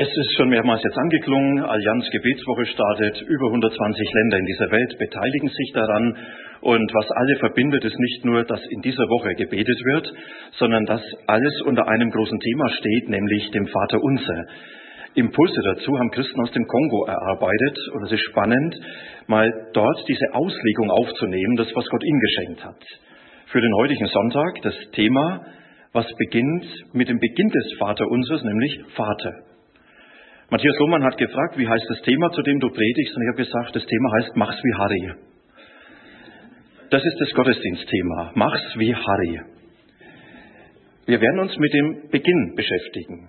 Es ist schon mehrmals jetzt angeklungen, Allianz Gebetswoche startet, über 120 Länder in dieser Welt beteiligen sich daran und was alle verbindet, ist nicht nur, dass in dieser Woche gebetet wird, sondern dass alles unter einem großen Thema steht, nämlich dem Vater Unser. Impulse dazu haben Christen aus dem Kongo erarbeitet und es ist spannend, mal dort diese Auslegung aufzunehmen, das was Gott ihnen geschenkt hat. Für den heutigen Sonntag das Thema, was beginnt mit dem Beginn des Vater Unseres, nämlich Vater. Matthias Lohmann hat gefragt, wie heißt das Thema, zu dem du predigst? Und ich habe gesagt, das Thema heißt, mach's wie Harry. Das ist das Gottesdienstthema. Mach's wie Harry. Wir werden uns mit dem Beginn beschäftigen.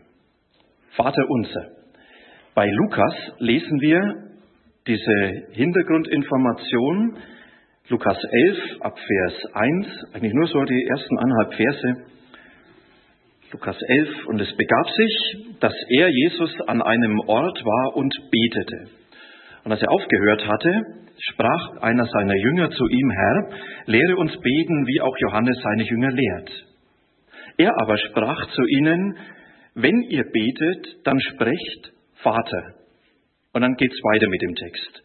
Vater unser. Bei Lukas lesen wir diese Hintergrundinformation, Lukas 11 ab Vers 1, eigentlich nur so die ersten anderthalb Verse. Lukas 11. Und es begab sich, dass er, Jesus, an einem Ort war und betete. Und als er aufgehört hatte, sprach einer seiner Jünger zu ihm, Herr, lehre uns beten, wie auch Johannes seine Jünger lehrt. Er aber sprach zu ihnen, wenn ihr betet, dann sprecht Vater. Und dann geht's weiter mit dem Text.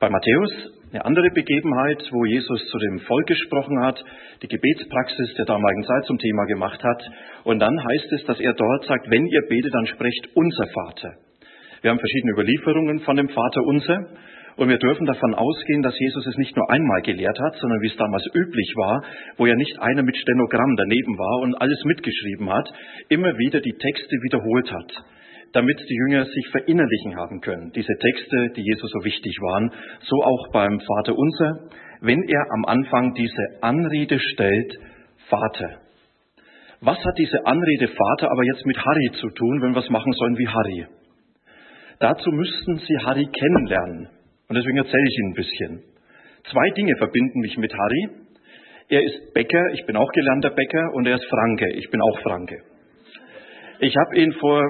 Bei Matthäus eine andere Begebenheit, wo Jesus zu dem Volk gesprochen hat, die Gebetspraxis der damaligen Zeit zum Thema gemacht hat. Und dann heißt es, dass er dort sagt, wenn ihr betet, dann sprecht unser Vater. Wir haben verschiedene Überlieferungen von dem Vater unser. Und wir dürfen davon ausgehen, dass Jesus es nicht nur einmal gelehrt hat, sondern wie es damals üblich war, wo ja nicht einer mit Stenogramm daneben war und alles mitgeschrieben hat, immer wieder die Texte wiederholt hat damit die Jünger sich verinnerlichen haben können, diese Texte, die Jesus so wichtig waren, so auch beim Vater unser, wenn er am Anfang diese Anrede stellt, Vater. Was hat diese Anrede Vater aber jetzt mit Harry zu tun, wenn wir es machen sollen wie Harry? Dazu müssten Sie Harry kennenlernen. Und deswegen erzähle ich Ihnen ein bisschen. Zwei Dinge verbinden mich mit Harry. Er ist Bäcker, ich bin auch gelernter Bäcker, und er ist Franke, ich bin auch Franke. Ich habe ihn vor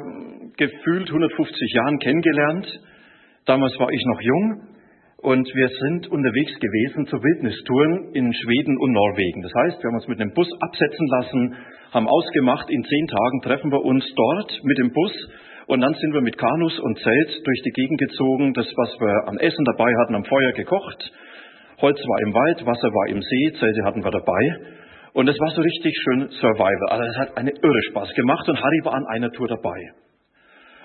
gefühlt 150 Jahren kennengelernt. Damals war ich noch jung und wir sind unterwegs gewesen zu Wildnistouren in Schweden und Norwegen. Das heißt, wir haben uns mit einem Bus absetzen lassen, haben ausgemacht, in zehn Tagen treffen wir uns dort mit dem Bus und dann sind wir mit Kanus und Zelt durch die Gegend gezogen. Das, was wir an Essen dabei hatten, am Feuer gekocht. Holz war im Wald, Wasser war im See, Zelte hatten wir dabei. Und es war so richtig schön Survival. Also es hat eine irre Spaß gemacht und Harry war an einer Tour dabei.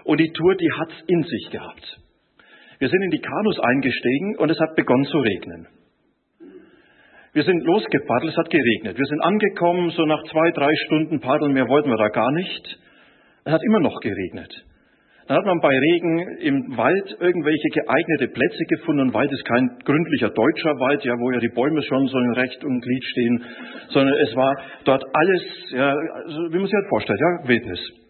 Und die Tour, die hat's in sich gehabt. Wir sind in die Kanus eingestiegen und es hat begonnen zu regnen. Wir sind losgepaddelt, es hat geregnet. Wir sind angekommen, so nach zwei, drei Stunden Paddeln, mehr wollten wir da gar nicht. Es hat immer noch geregnet. Dann hat man bei Regen im Wald irgendwelche geeignete Plätze gefunden. Und Wald ist kein gründlicher deutscher Wald, ja, wo ja die Bäume schon so in Recht und Glied stehen, sondern es war dort alles, ja, also, wie man sich halt vorstellt, ja, Wildnis.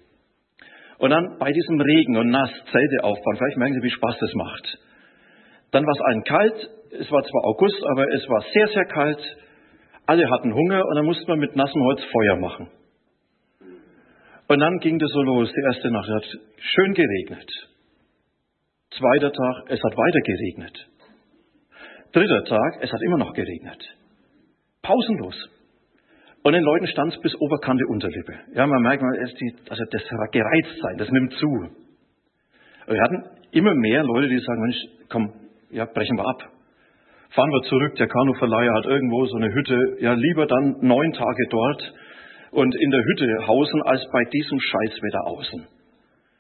Und dann bei diesem Regen und nass Zelte aufbauen, vielleicht merken Sie, wie Spaß das macht. Dann war es allen kalt, es war zwar August, aber es war sehr, sehr kalt. Alle hatten Hunger und dann musste man mit nassem Holz Feuer machen. Und dann ging das so los. Die erste Nacht hat schön geregnet. Zweiter Tag, es hat weiter geregnet. Dritter Tag, es hat immer noch geregnet. Pausenlos. Und den Leuten stand es bis Oberkante Unterlippe. Ja, man merkt, also das gereizt sein, das nimmt zu. Und wir hatten immer mehr Leute, die sagen, Mensch, komm, ja, brechen wir ab. Fahren wir zurück, der Kanuverleiher hat irgendwo so eine Hütte, ja, lieber dann neun Tage dort und in der Hütte hausen, als bei diesem Scheißwetter außen.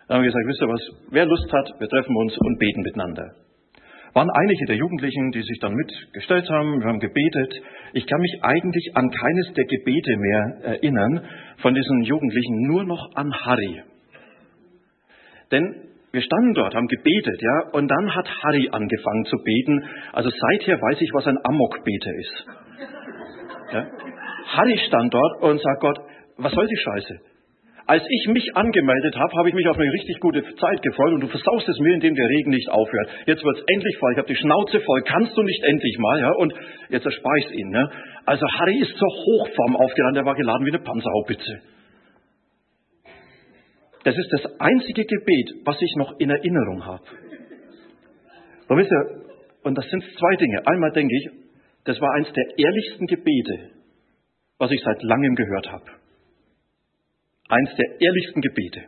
Dann haben wir gesagt, wisst ihr was, wer Lust hat, wir treffen uns und beten miteinander waren einige der Jugendlichen, die sich dann mitgestellt haben, wir haben gebetet. Ich kann mich eigentlich an keines der Gebete mehr erinnern von diesen Jugendlichen, nur noch an Harry. Denn wir standen dort, haben gebetet, ja, und dann hat Harry angefangen zu beten. Also seither weiß ich, was ein Amokbeter ist. Ja. Harry stand dort und sagt Gott, was soll die Scheiße? Als ich mich angemeldet habe, habe ich mich auf eine richtig gute Zeit gefreut und du versaust es mir, indem der Regen nicht aufhört. Jetzt wird es endlich voll. Ich habe die Schnauze voll. Kannst du nicht endlich mal? Ja? Und jetzt erspare ich ihn. Ne? Also Harry ist zur Hochform aufgeladen. Der war geladen wie eine Panzerhaubitze. Das ist das einzige Gebet, was ich noch in Erinnerung habe. Und und das sind zwei Dinge. Einmal denke ich, das war eins der ehrlichsten Gebete, was ich seit langem gehört habe. Eins der ehrlichsten Gebete.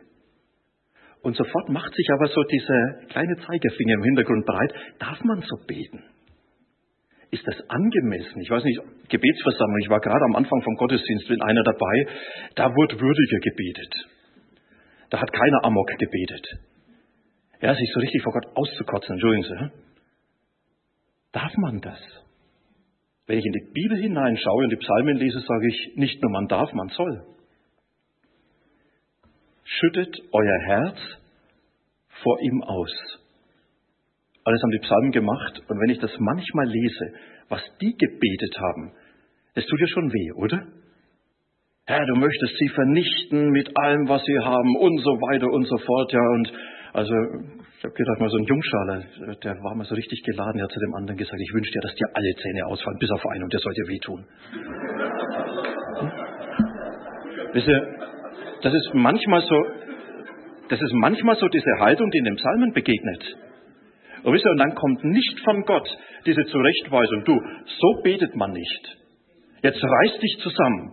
Und sofort macht sich aber so dieser kleine Zeigefinger im Hintergrund breit. Darf man so beten? Ist das angemessen? Ich weiß nicht, Gebetsversammlung, ich war gerade am Anfang vom Gottesdienst mit einer dabei, da wurde würdiger gebetet. Da hat keiner Amok gebetet. Ja, sich so richtig vor Gott auszukotzen, entschuldigen Sie. Darf man das? Wenn ich in die Bibel hineinschaue und die Psalmen lese, sage ich nicht nur man darf, man soll. Schüttet euer Herz vor ihm aus. Alles haben die Psalmen gemacht. Und wenn ich das manchmal lese, was die gebetet haben, es tut ja schon weh, oder? Herr, du möchtest sie vernichten mit allem, was sie haben und so weiter und so fort. Ja, und also, ich habe gedacht, mal so ein Jungschaler, der war mal so richtig geladen, der hat zu dem anderen gesagt, ich wünsche dir, dass dir alle Zähne ausfallen, bis auf einen, und der soll dir wehtun. Hm? Wisst ihr, das ist manchmal so, das ist manchmal so diese Haltung, die in den Psalmen begegnet. Und wisst ihr, und dann kommt nicht von Gott diese Zurechtweisung, du, so betet man nicht. Jetzt reiß dich zusammen.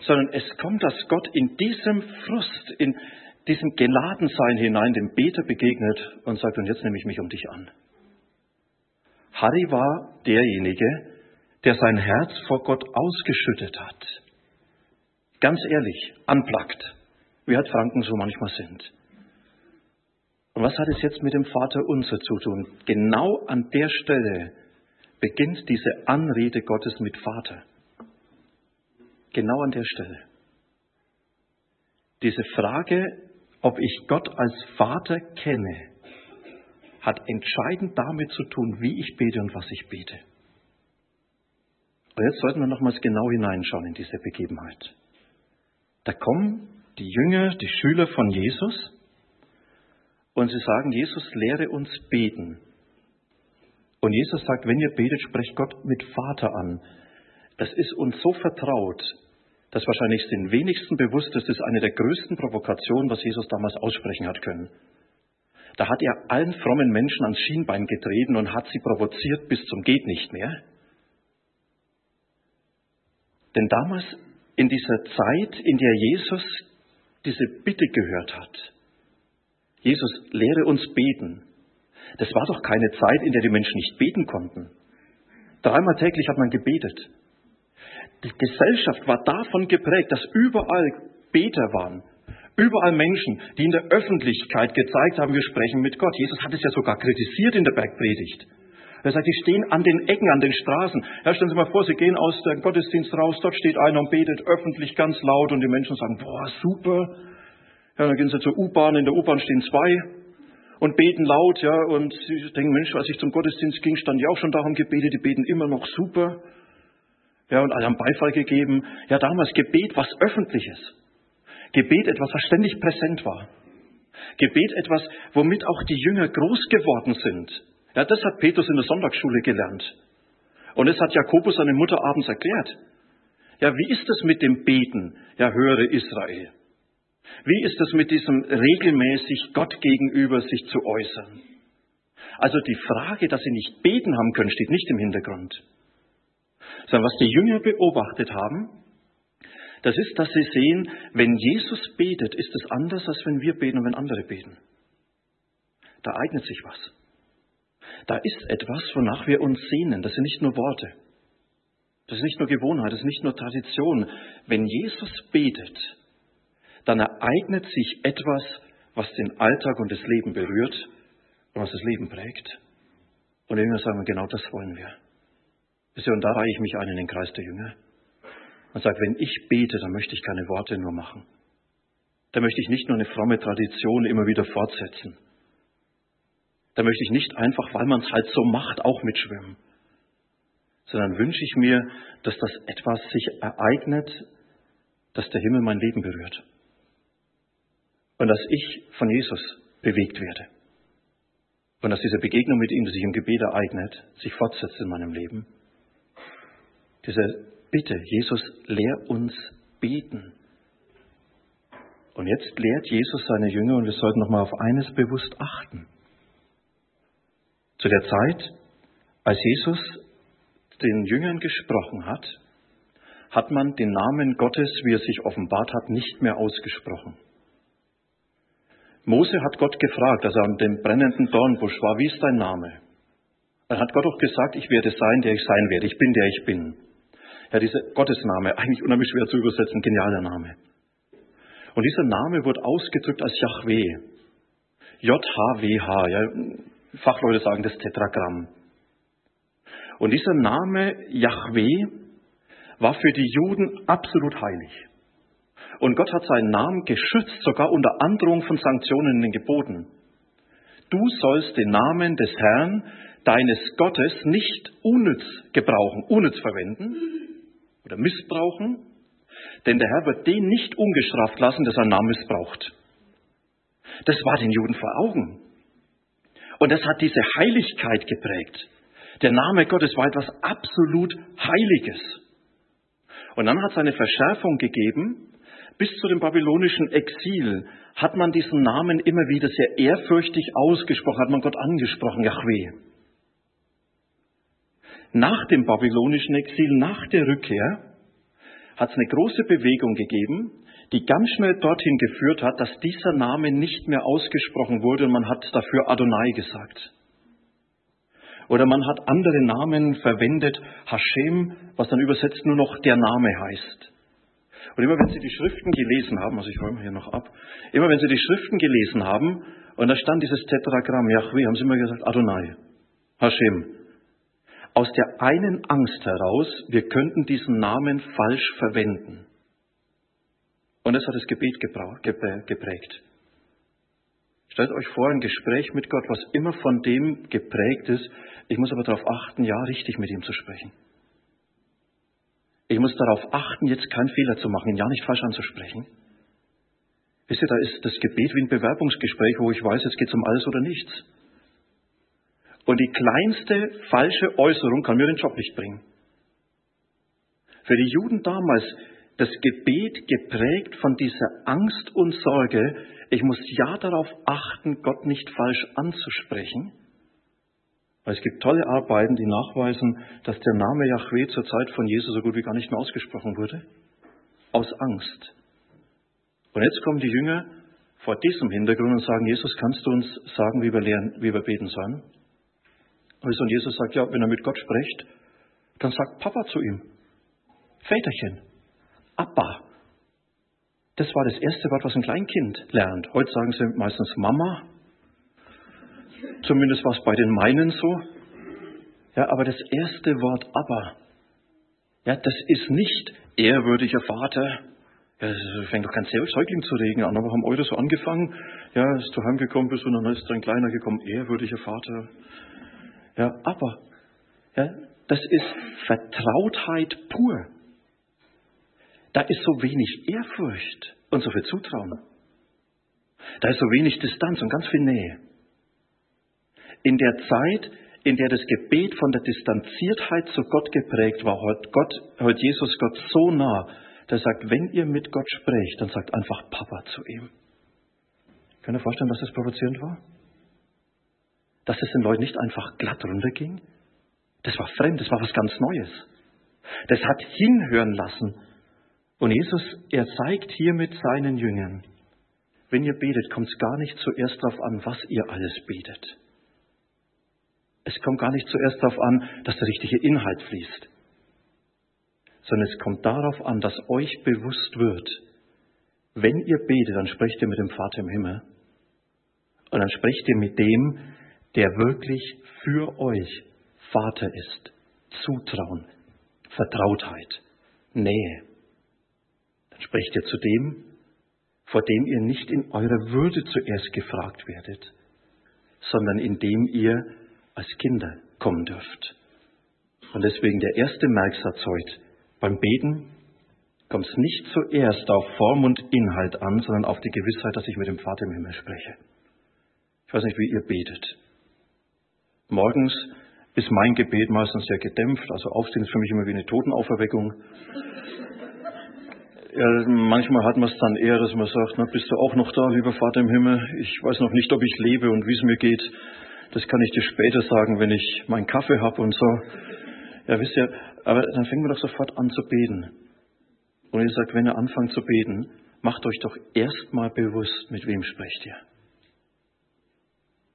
Sondern es kommt, dass Gott in diesem Frust, in diesem Geladensein hinein dem Beter begegnet und sagt, und jetzt nehme ich mich um dich an. Harry war derjenige, der sein Herz vor Gott ausgeschüttet hat. Ganz ehrlich, anplagt, wie halt Franken so manchmal sind. Und was hat es jetzt mit dem Vater unser zu tun? Genau an der Stelle beginnt diese Anrede Gottes mit Vater. Genau an der Stelle. Diese Frage, ob ich Gott als Vater kenne, hat entscheidend damit zu tun, wie ich bete und was ich bete. Und jetzt sollten wir nochmals genau hineinschauen in diese Begebenheit. Da kommen die Jünger, die Schüler von Jesus und sie sagen, Jesus lehre uns beten. Und Jesus sagt, wenn ihr betet, sprecht Gott mit Vater an. Das ist uns so vertraut, dass wahrscheinlich den wenigsten bewusst ist, das ist eine der größten Provokationen, was Jesus damals aussprechen hat können. Da hat er allen frommen Menschen ans Schienbein getreten und hat sie provoziert bis zum geht nicht mehr. Denn damals in dieser Zeit, in der Jesus diese Bitte gehört hat, Jesus, lehre uns beten. Das war doch keine Zeit, in der die Menschen nicht beten konnten. Dreimal täglich hat man gebetet. Die Gesellschaft war davon geprägt, dass überall Beter waren. Überall Menschen, die in der Öffentlichkeit gezeigt haben, wir sprechen mit Gott. Jesus hat es ja sogar kritisiert in der Bergpredigt. Er sagt, die stehen an den Ecken, an den Straßen. Ja, stellen Sie mal vor, Sie gehen aus dem Gottesdienst raus, dort steht einer und betet öffentlich ganz laut und die Menschen sagen, boah, super, ja, dann gehen sie zur U-Bahn, in der U-Bahn stehen zwei und beten laut, ja, und sie denken, Mensch, als ich zum Gottesdienst ging, stand ich auch schon darum gebetet, die beten immer noch super. Ja, und alle haben Beifall gegeben. Ja, damals Gebet was Öffentliches. Gebet etwas, was ständig präsent war. Gebet etwas, womit auch die Jünger groß geworden sind. Ja, das hat Petrus in der Sonntagsschule gelernt. Und es hat Jakobus seine Mutter abends erklärt. Ja, wie ist es mit dem Beten? Ja, höre Israel. Wie ist es mit diesem regelmäßig Gott gegenüber sich zu äußern? Also die Frage, dass sie nicht beten haben können, steht nicht im Hintergrund. Sondern was die Jünger beobachtet haben, das ist, dass sie sehen, wenn Jesus betet, ist es anders, als wenn wir beten und wenn andere beten. Da eignet sich was. Da ist etwas, wonach wir uns sehnen. Das sind nicht nur Worte. Das ist nicht nur Gewohnheit, das ist nicht nur Tradition. Wenn Jesus betet, dann ereignet sich etwas, was den Alltag und das Leben berührt und was das Leben prägt. Und die sagen, genau das wollen wir. Und da reihe ich mich ein in den Kreis der Jünger und sage, wenn ich bete, dann möchte ich keine Worte nur machen. Da möchte ich nicht nur eine fromme Tradition immer wieder fortsetzen. Da möchte ich nicht einfach, weil man es halt so macht, auch mitschwimmen. Sondern wünsche ich mir, dass das etwas sich ereignet, dass der Himmel mein Leben berührt und dass ich von Jesus bewegt werde. Und dass diese Begegnung mit ihm, die sich im Gebet ereignet, sich fortsetzt in meinem Leben. Diese Bitte, Jesus, lehr uns beten. Und jetzt lehrt Jesus seine Jünger und wir sollten nochmal auf eines bewusst achten. Zu der Zeit, als Jesus den Jüngern gesprochen hat, hat man den Namen Gottes, wie er sich offenbart hat, nicht mehr ausgesprochen Mose hat Gott gefragt, als er an dem brennenden Dornbusch war, wie ist dein Name? Dann hat Gott auch gesagt, ich werde sein, der ich sein werde. Ich bin, der ich bin. Ja, dieser Gottesname, eigentlich unheimlich schwer zu übersetzen, genialer Name. Und dieser Name wird ausgedrückt als Yahweh. J-H-W-H. Ja, Fachleute sagen das Tetragramm. Und dieser Name Yahweh war für die Juden absolut heilig. Und Gott hat seinen Namen geschützt, sogar unter Androhung von Sanktionen in den Geboten. Du sollst den Namen des Herrn, deines Gottes, nicht unnütz gebrauchen, unnütz verwenden oder missbrauchen, denn der Herr wird den nicht ungestraft lassen, der seinen Namen missbraucht. Das war den Juden vor Augen. Und das hat diese Heiligkeit geprägt. Der Name Gottes war etwas absolut Heiliges. Und dann hat es eine Verschärfung gegeben. Bis zu dem babylonischen Exil hat man diesen Namen immer wieder sehr ehrfürchtig ausgesprochen, hat man Gott angesprochen, Yahweh. Nach dem babylonischen Exil, nach der Rückkehr, hat es eine große Bewegung gegeben, die ganz schnell dorthin geführt hat, dass dieser Name nicht mehr ausgesprochen wurde und man hat dafür Adonai gesagt. Oder man hat andere Namen verwendet, Hashem, was dann übersetzt nur noch der Name heißt. Und immer wenn Sie die Schriften gelesen haben, also ich räume hier noch ab, immer wenn Sie die Schriften gelesen haben und da stand dieses Tetragramm Yahweh, haben Sie immer gesagt Adonai, Hashem. Aus der einen Angst heraus, wir könnten diesen Namen falsch verwenden. Und das hat das Gebet geprägt. Stellt euch vor, ein Gespräch mit Gott, was immer von dem geprägt ist, ich muss aber darauf achten, ja, richtig mit ihm zu sprechen. Ich muss darauf achten, jetzt keinen Fehler zu machen, ihn ja nicht falsch anzusprechen. Wisst ihr, da ist das Gebet wie ein Bewerbungsgespräch, wo ich weiß, jetzt geht es um alles oder nichts. Und die kleinste falsche Äußerung kann mir den Job nicht bringen. Für die Juden damals das Gebet geprägt von dieser Angst und Sorge, ich muss ja darauf achten, Gott nicht falsch anzusprechen. Weil es gibt tolle Arbeiten, die nachweisen, dass der Name Yahweh zur Zeit von Jesus so gut wie gar nicht mehr ausgesprochen wurde. Aus Angst. Und jetzt kommen die Jünger vor diesem Hintergrund und sagen, Jesus, kannst du uns sagen, wie wir, lernen, wie wir beten sollen? Und Jesus sagt, ja, wenn er mit Gott spricht, dann sagt Papa zu ihm, Väterchen, Abba. Das war das erste Wort, was ein Kleinkind lernt. Heute sagen sie meistens Mama. Zumindest war es bei den meinen so. Ja, aber das erste Wort Abba, ja, das ist nicht ehrwürdiger Vater. Ja, das fängt doch kein Säugling zu regen an, aber haben eure so angefangen. Ja, als du heimgekommen bist und dann ist ein Kleiner gekommen, ehrwürdiger Vater. Ja, aber, ja, das ist Vertrautheit pur. Da ist so wenig Ehrfurcht und so viel Zutrauen. Da ist so wenig Distanz und ganz viel Nähe. In der Zeit, in der das Gebet von der Distanziertheit zu Gott geprägt war, heute, Gott, heute Jesus Gott so nah, der sagt, wenn ihr mit Gott sprecht, dann sagt einfach Papa zu ihm. Könnt ihr vorstellen, dass das provozierend war? Dass es den Leuten nicht einfach glatt runterging? Das war fremd, das war was ganz Neues. Das hat hinhören lassen. Und Jesus, er zeigt hier mit seinen Jüngern, wenn ihr betet, kommt es gar nicht zuerst darauf an, was ihr alles betet. Es kommt gar nicht zuerst darauf an, dass der richtige Inhalt fließt, sondern es kommt darauf an, dass euch bewusst wird, wenn ihr betet, dann sprecht ihr mit dem Vater im Himmel. Und dann sprecht ihr mit dem, der wirklich für euch Vater ist. Zutrauen, Vertrautheit, Nähe. Sprecht ihr zu dem, vor dem ihr nicht in eurer Würde zuerst gefragt werdet, sondern in dem ihr als Kinder kommen dürft. Und deswegen der erste Merksatz heute. Beim Beten kommt es nicht zuerst auf Form und Inhalt an, sondern auf die Gewissheit, dass ich mit dem Vater im Himmel spreche. Ich weiß nicht, wie ihr betet. Morgens ist mein Gebet meistens sehr gedämpft, also Aufstehen ist für mich immer wie eine Totenauferweckung. Manchmal hat man es dann eher, dass man sagt, na, bist du auch noch da, lieber Vater im Himmel? Ich weiß noch nicht, ob ich lebe und wie es mir geht. Das kann ich dir später sagen, wenn ich meinen Kaffee habe und so. Ja, wisst ihr, aber dann fängt man doch sofort an zu beten. Und ich sage, wenn ihr anfangt zu beten, macht euch doch erstmal bewusst, mit wem sprecht ihr.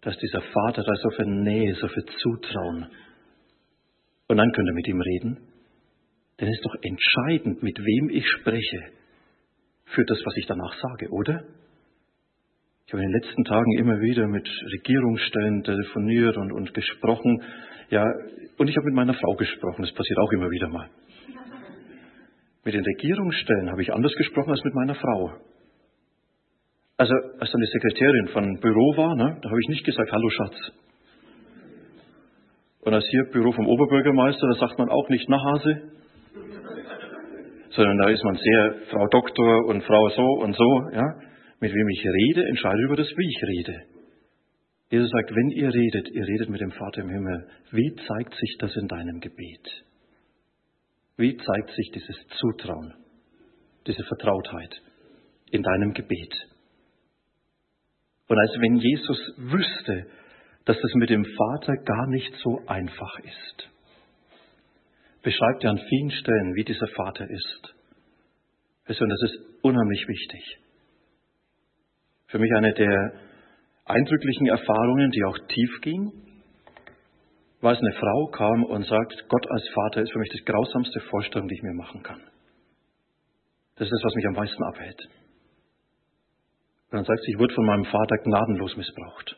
dass dieser Vater da so viel Nähe, so viel Zutrauen. Und dann könnt ihr mit ihm reden. Denn es ist doch entscheidend, mit wem ich spreche, für das, was ich danach sage, oder? Ich habe in den letzten Tagen immer wieder mit Regierungsstellen telefoniert und, und gesprochen. Ja, und ich habe mit meiner Frau gesprochen. Das passiert auch immer wieder mal. Mit den Regierungsstellen habe ich anders gesprochen als mit meiner Frau. Also, als dann die Sekretärin von Büro war, ne, da habe ich nicht gesagt, hallo Schatz. Und als hier Büro vom Oberbürgermeister, da sagt man auch nicht nach Hase, sondern da ist man sehr Frau Doktor und Frau so und so, ja. Mit wem ich rede, entscheide über das, wie ich rede. Jesus sagt, wenn ihr redet, ihr redet mit dem Vater im Himmel. Wie zeigt sich das in deinem Gebet? Wie zeigt sich dieses Zutrauen, diese Vertrautheit in deinem Gebet? Und als wenn Jesus wüsste, dass das mit dem Vater gar nicht so einfach ist, beschreibt er an vielen Stellen, wie dieser Vater ist. Und das ist unheimlich wichtig. Für mich eine der eindrücklichen Erfahrungen, die auch tief ging, war es eine Frau kam und sagt, Gott als Vater ist für mich die grausamste Vorstellung, die ich mir machen kann. Das ist das, was mich am meisten abhält. Und dann sagt sie, ich wurde von meinem Vater gnadenlos missbraucht.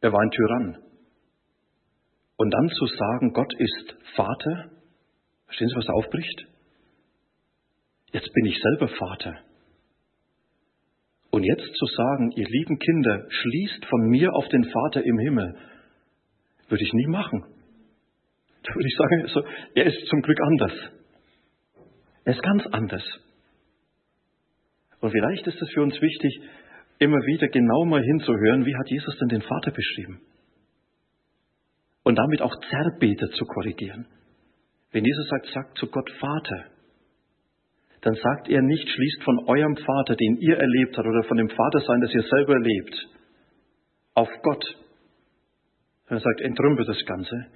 Er war ein Tyrann. Und dann zu sagen, Gott ist Vater, verstehen Sie, was da aufbricht? Jetzt bin ich selber Vater. Und jetzt zu sagen, ihr lieben Kinder, schließt von mir auf den Vater im Himmel, würde ich nie machen. Da würde ich sagen, er ist zum Glück anders. Er ist ganz anders. Und vielleicht ist es für uns wichtig, immer wieder genau mal hinzuhören, wie hat Jesus denn den Vater beschrieben? Und damit auch Zerrbeter zu korrigieren. Wenn Jesus sagt, sagt zu Gott Vater, dann sagt er nicht, schließt von eurem Vater, den ihr erlebt habt, oder von dem Vatersein, das ihr selber erlebt, auf Gott. Er sagt, entrümpelt das Ganze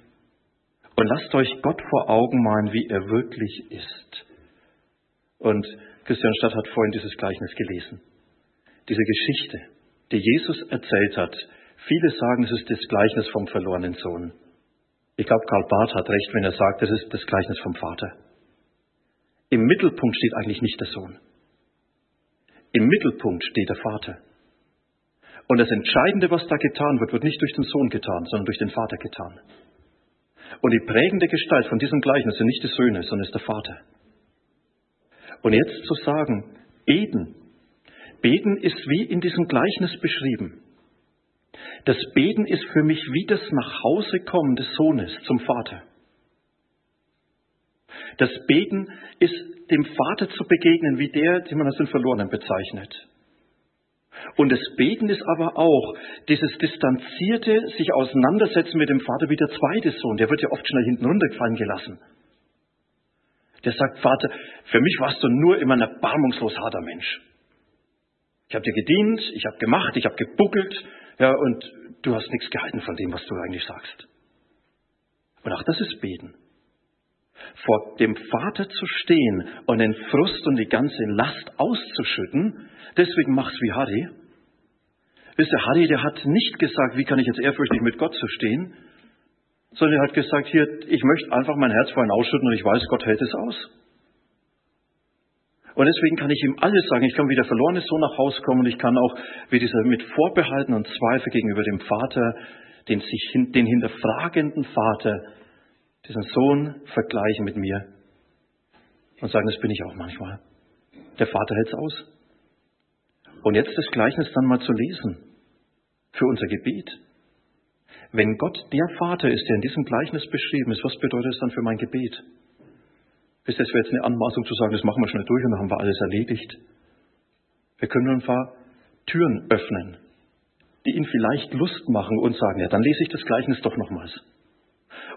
und lasst euch Gott vor Augen malen, wie er wirklich ist. Und Christian Stadt hat vorhin dieses Gleichnis gelesen. Diese Geschichte, die Jesus erzählt hat. Viele sagen, es ist das Gleichnis vom verlorenen Sohn. Ich glaube, Karl Barth hat recht, wenn er sagt, es ist das Gleichnis vom Vater. Im Mittelpunkt steht eigentlich nicht der Sohn. Im Mittelpunkt steht der Vater. Und das Entscheidende, was da getan wird, wird nicht durch den Sohn getan, sondern durch den Vater getan. Und die prägende Gestalt von diesem Gleichnis sind nicht die Söhne, sondern ist der Vater. Und jetzt zu sagen, Eden, Beten ist wie in diesem Gleichnis beschrieben. Das Beten ist für mich wie das Nachhausekommen des Sohnes zum Vater. Das Beten ist dem Vater zu begegnen, wie der, den man als den Verlorenen bezeichnet. Und das Beten ist aber auch dieses distanzierte sich auseinandersetzen mit dem Vater wie der zweite Sohn. Der wird ja oft schnell hinten runtergefallen gelassen. Der sagt, Vater, für mich warst du nur immer ein erbarmungslos harter Mensch. Ich habe dir gedient, ich habe gemacht, ich habe gebuckelt, ja, und du hast nichts gehalten von dem, was du eigentlich sagst. Und auch das ist Beten vor dem Vater zu stehen und den Frust und die ganze Last auszuschütten, deswegen mach's wie Harry. Wisst ihr, Harry, der hat nicht gesagt, wie kann ich jetzt ehrfürchtig mit Gott zu stehen, sondern er hat gesagt, hier, ich möchte einfach mein Herz vor ihn ausschütten und ich weiß, Gott hält es aus. Und deswegen kann ich ihm alles sagen. Ich kann wie der verlorene Sohn nach Hause kommen und ich kann auch wie dieser mit Vorbehalten und Zweifel gegenüber dem Vater, den sich, den hinterfragenden Vater diesen Sohn vergleichen mit mir und sagen, das bin ich auch manchmal. Der Vater hält es aus. Und jetzt das Gleichnis dann mal zu lesen für unser Gebet. Wenn Gott der Vater ist, der in diesem Gleichnis beschrieben ist, was bedeutet es dann für mein Gebet? Ist das jetzt eine Anmaßung zu sagen, das machen wir schnell durch und dann haben wir alles erledigt? Wir können nur ein paar Türen öffnen, die ihn vielleicht Lust machen und sagen, ja, dann lese ich das Gleichnis doch nochmals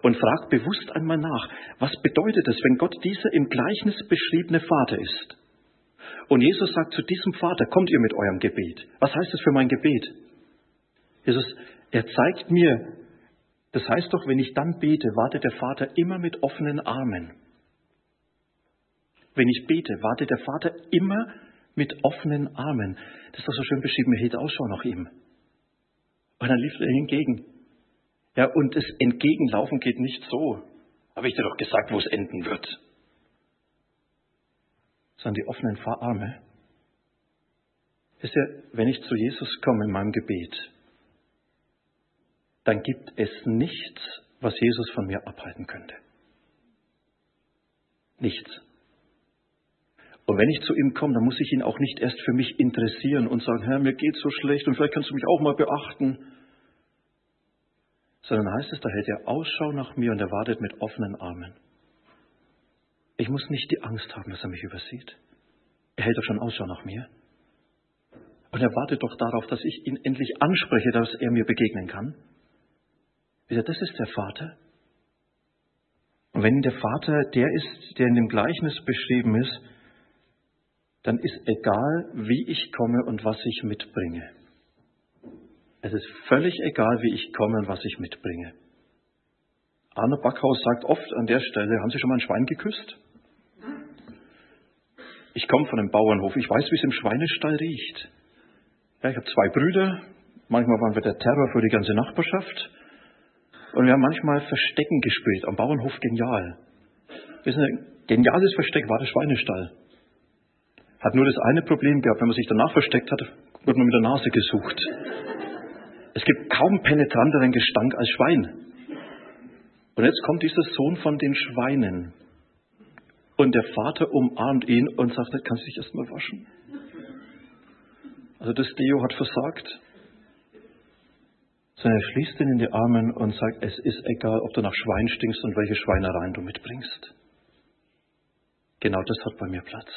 und fragt bewusst einmal nach, was bedeutet es, wenn Gott dieser im Gleichnis beschriebene Vater ist? Und Jesus sagt zu diesem Vater, kommt ihr mit eurem Gebet. Was heißt es für mein Gebet? Jesus, er zeigt mir, das heißt doch, wenn ich dann bete, wartet der Vater immer mit offenen Armen. Wenn ich bete, wartet der Vater immer mit offenen Armen. Das ist doch so schön beschrieben, er hält Ausschau nach ihm. Und dann lief er hingegen. Ja, und das Entgegenlaufen geht nicht so. Habe ich dir doch gesagt, wo es enden wird. Sondern die offenen Arme. Wisst ihr, wenn ich zu Jesus komme in meinem Gebet, dann gibt es nichts, was Jesus von mir abhalten könnte. Nichts. Und wenn ich zu ihm komme, dann muss ich ihn auch nicht erst für mich interessieren und sagen, Herr, mir geht's so schlecht und vielleicht kannst du mich auch mal beachten. Sondern heißt es, da hält er Ausschau nach mir und er wartet mit offenen Armen. Ich muss nicht die Angst haben, dass er mich übersieht. Er hält doch schon Ausschau nach mir. Und er wartet doch darauf, dass ich ihn endlich anspreche, dass er mir begegnen kann. Das ist der Vater. Und wenn der Vater der ist, der in dem Gleichnis beschrieben ist, dann ist egal, wie ich komme und was ich mitbringe. Es ist völlig egal, wie ich komme und was ich mitbringe. Arne Backhaus sagt oft an der Stelle, haben Sie schon mal ein Schwein geküsst? Ich komme von einem Bauernhof, ich weiß, wie es im Schweinestall riecht. Ja, ich habe zwei Brüder, manchmal waren wir der Terror für die ganze Nachbarschaft und wir haben manchmal Verstecken gespielt, am Bauernhof genial. Wissen Sie, geniales Versteck war der Schweinestall. Hat nur das eine Problem gehabt, wenn man sich danach versteckt hat, wird man mit der Nase gesucht. Es gibt kaum penetranteren Gestank als Schwein. Und jetzt kommt dieser Sohn von den Schweinen. Und der Vater umarmt ihn und sagt, kannst du dich erstmal waschen? Also das Deo hat versagt. Sondern er schließt ihn in die Arme und sagt, es ist egal, ob du nach Schwein stinkst und welche Schweinereien du mitbringst. Genau das hat bei mir Platz.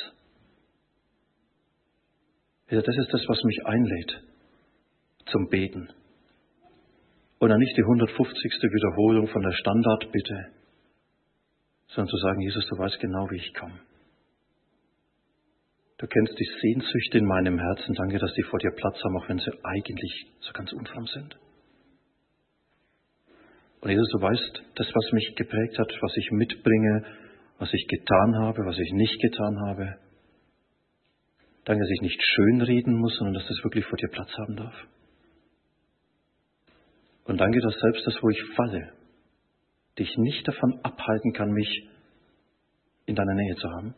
Das ist das, was mich einlädt zum Beten. Und dann nicht die 150. Wiederholung von der Standardbitte, sondern zu sagen, Jesus, du weißt genau, wie ich komme. Du kennst die Sehnsüchte in meinem Herzen. Danke, dass die vor dir Platz haben, auch wenn sie eigentlich so ganz unfromm sind. Und Jesus, du weißt, das, was mich geprägt hat, was ich mitbringe, was ich getan habe, was ich nicht getan habe. Danke, dass ich nicht schönreden muss, sondern dass das wirklich vor dir Platz haben darf. Und danke, dass selbst das, wo ich falle, dich nicht davon abhalten kann, mich in deiner Nähe zu haben.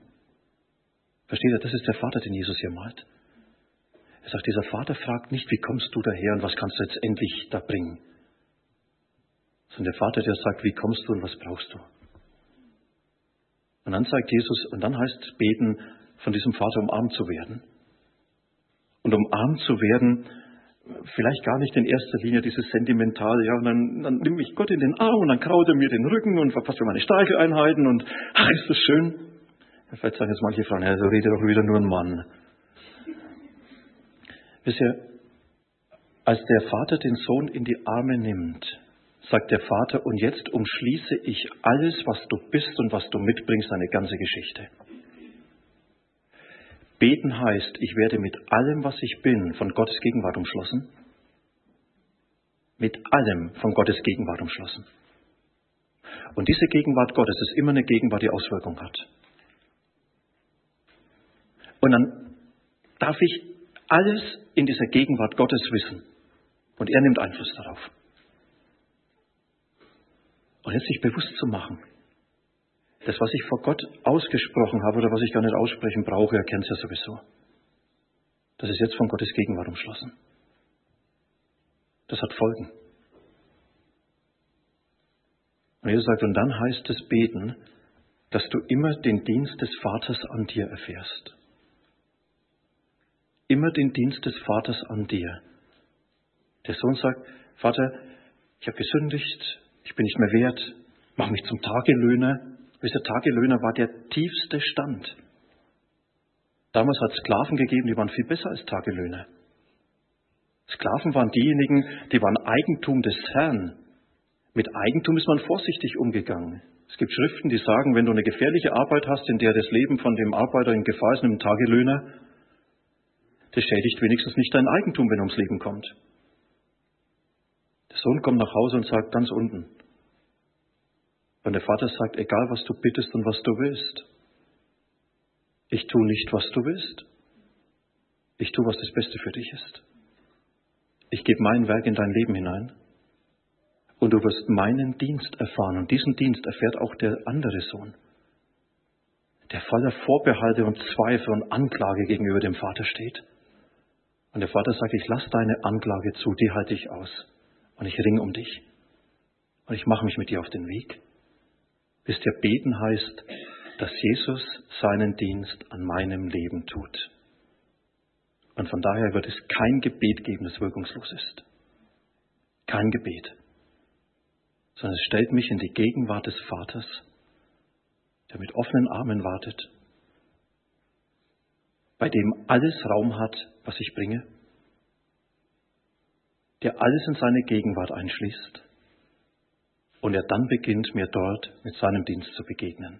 Versteht ihr, das ist der Vater, den Jesus hier malt. Er sagt, dieser Vater fragt nicht, wie kommst du daher und was kannst du jetzt endlich da bringen, sondern der Vater, der sagt, wie kommst du und was brauchst du. Und dann sagt Jesus, und dann heißt beten, von diesem Vater umarmt zu werden. Und umarmt zu werden, vielleicht gar nicht in erster Linie dieses Sentimentale, ja, und dann, dann nimm mich Gott in den Arm und dann kraut er mir den Rücken und verpasst mir meine Streicheleinheiten und ach, ist das schön. Vielleicht sagen jetzt manche Frauen, ja, so redet doch wieder nur ein Mann. Wisst ihr, als der Vater den Sohn in die Arme nimmt, sagt der Vater, und jetzt umschließe ich alles, was du bist und was du mitbringst, deine ganze Geschichte. Beten heißt, ich werde mit allem, was ich bin, von Gottes Gegenwart umschlossen. Mit allem von Gottes Gegenwart umschlossen. Und diese Gegenwart Gottes ist immer eine Gegenwart, die Auswirkung hat. Und dann darf ich alles in dieser Gegenwart Gottes wissen. Und er nimmt Einfluss darauf. Und jetzt sich bewusst zu machen, das, was ich vor Gott ausgesprochen habe oder was ich gar nicht aussprechen brauche, er kennt es ja sowieso. Das ist jetzt von Gottes Gegenwart umschlossen. Das hat Folgen. Und Jesus sagt, und dann heißt es beten, dass du immer den Dienst des Vaters an dir erfährst. Immer den Dienst des Vaters an dir. Der Sohn sagt, Vater, ich habe gesündigt, ich bin nicht mehr wert, mach mich zum Tagelöhner, Wisst ihr, Tagelöhner war der tiefste Stand. Damals hat es Sklaven gegeben, die waren viel besser als Tagelöhner. Sklaven waren diejenigen, die waren Eigentum des Herrn. Mit Eigentum ist man vorsichtig umgegangen. Es gibt Schriften, die sagen, wenn du eine gefährliche Arbeit hast, in der das Leben von dem Arbeiter in Gefahr ist, einem Tagelöhner, das schädigt wenigstens nicht dein Eigentum, wenn er ums Leben kommt. Der Sohn kommt nach Hause und sagt ganz unten, und der Vater sagt, egal was du bittest und was du willst, ich tue nicht, was du willst. Ich tue, was das Beste für dich ist. ich gebe mein Werk in dein Leben hinein und du wirst meinen Dienst erfahren. Und diesen Dienst erfährt auch der andere Sohn, der voller Vorbehalte und Zweifel und Anklage gegenüber dem Vater steht. Und der Vater sagt, ich lasse deine Anklage zu, die halte ich aus. Und ich ringe um dich. Und ich mache mich mit dir auf den Weg. Bis der Beten heißt, dass Jesus seinen Dienst an meinem Leben tut. Und von daher wird es kein Gebet geben, das wirkungslos ist. Kein Gebet. Sondern es stellt mich in die Gegenwart des Vaters, der mit offenen Armen wartet, bei dem alles Raum hat, was ich bringe, der alles in seine Gegenwart einschließt und er dann beginnt, mir dort mit seinem Dienst zu begegnen.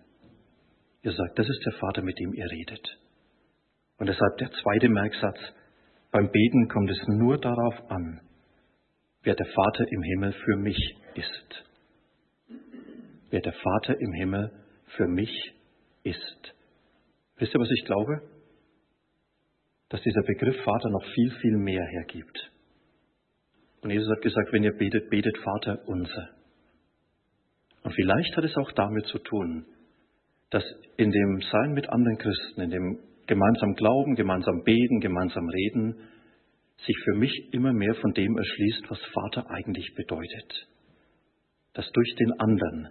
Ihr sagt, das ist der Vater, mit dem ihr redet. Und deshalb der zweite Merksatz, beim Beten kommt es nur darauf an, wer der Vater im Himmel für mich ist. Wer der Vater im Himmel für mich ist. Wisst ihr, was ich glaube? Dass dieser Begriff Vater noch viel, viel mehr hergibt. Und Jesus hat gesagt, wenn ihr betet, betet Vater unser. Und vielleicht hat es auch damit zu tun, dass in dem Sein mit anderen Christen, in dem gemeinsam glauben, gemeinsam beten, gemeinsam reden, sich für mich immer mehr von dem erschließt, was Vater eigentlich bedeutet. Dass durch den anderen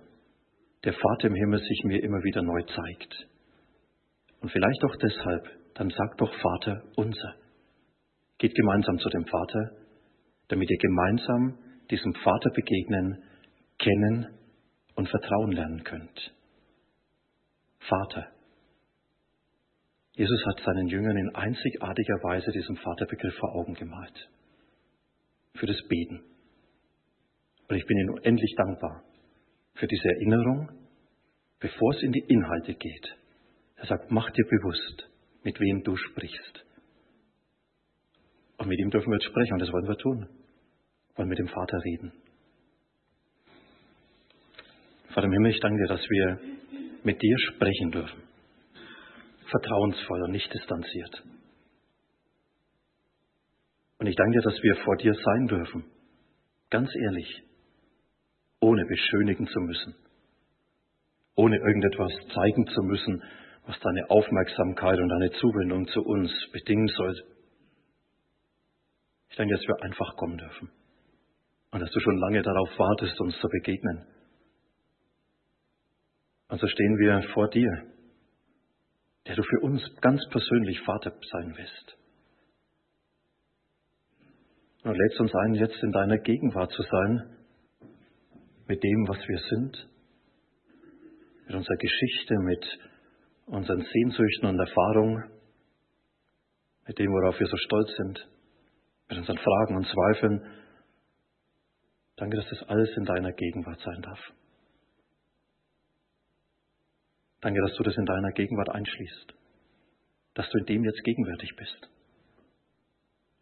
der Vater im Himmel sich mir immer wieder neu zeigt. Und vielleicht auch deshalb, dann sagt doch Vater unser. Geht gemeinsam zu dem Vater, damit ihr gemeinsam diesem Vater begegnen, kennen und vertrauen lernen könnt. Vater. Jesus hat seinen Jüngern in einzigartiger Weise diesen Vaterbegriff vor Augen gemalt. Für das Beten. Und ich bin Ihnen unendlich dankbar für diese Erinnerung, bevor es in die Inhalte geht. Er sagt, mach dir bewusst, mit wem du sprichst. Und mit ihm dürfen wir jetzt sprechen und das wollen wir tun. Wir wollen mit dem Vater reden. Vater im Himmel, ich danke dir, dass wir mit dir sprechen dürfen vertrauensvoll und nicht distanziert. Und ich danke dir, dass wir vor dir sein dürfen, ganz ehrlich, ohne beschönigen zu müssen, ohne irgendetwas zeigen zu müssen, was deine Aufmerksamkeit und deine Zuwendung zu uns bedingen soll. Ich danke, dass wir einfach kommen dürfen und dass du schon lange darauf wartest, uns zu begegnen. Und so stehen wir vor dir der du für uns ganz persönlich Vater sein willst. Und lädst uns ein, jetzt in deiner Gegenwart zu sein, mit dem, was wir sind, mit unserer Geschichte, mit unseren Sehnsüchten und Erfahrungen, mit dem, worauf wir so stolz sind, mit unseren Fragen und Zweifeln. Danke, dass das alles in deiner Gegenwart sein darf. Danke, dass du das in deiner Gegenwart einschließt. Dass du in dem jetzt gegenwärtig bist.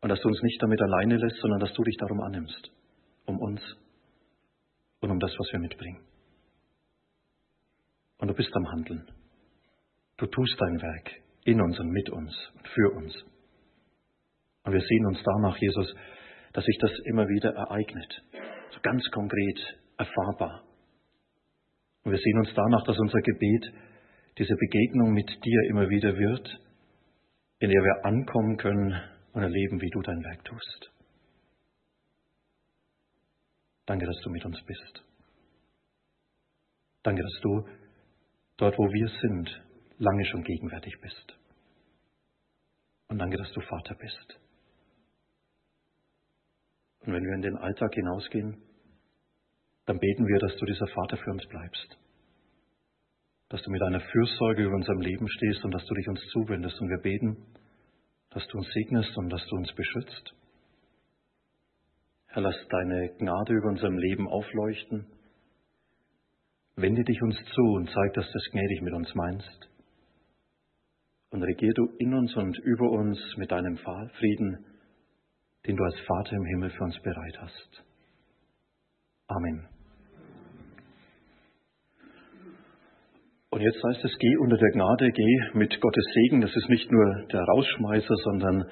Und dass du uns nicht damit alleine lässt, sondern dass du dich darum annimmst. Um uns und um das, was wir mitbringen. Und du bist am Handeln. Du tust dein Werk in uns und mit uns und für uns. Und wir sehen uns danach, Jesus, dass sich das immer wieder ereignet. So ganz konkret, erfahrbar. Und wir sehen uns danach, dass unser Gebet diese Begegnung mit dir immer wieder wird, in der wir ankommen können und erleben, wie du dein Werk tust. Danke, dass du mit uns bist. Danke, dass du dort, wo wir sind, lange schon gegenwärtig bist. Und danke, dass du Vater bist. Und wenn wir in den Alltag hinausgehen, dann beten wir, dass du dieser Vater für uns bleibst dass du mit deiner Fürsorge über unserem Leben stehst und dass du dich uns zuwendest. Und wir beten, dass du uns segnest und dass du uns beschützt. Herr, lass deine Gnade über unserem Leben aufleuchten. Wende dich uns zu und zeig, dass du es gnädig mit uns meinst. Und regier du in uns und über uns mit deinem Frieden, den du als Vater im Himmel für uns bereit hast. Amen. Und jetzt heißt es, geh unter der Gnade, geh mit Gottes Segen. Das ist nicht nur der Rausschmeißer, sondern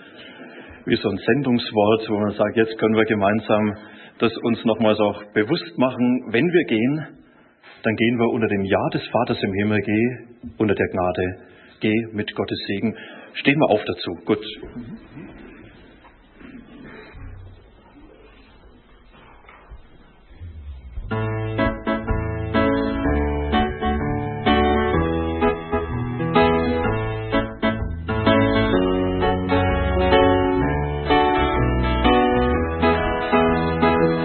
wie so ein Sendungswort, wo man sagt, jetzt können wir gemeinsam das uns nochmals auch bewusst machen. Wenn wir gehen, dann gehen wir unter dem Ja des Vaters im Himmel, geh unter der Gnade, geh mit Gottes Segen. Stehen wir auf dazu. Gut.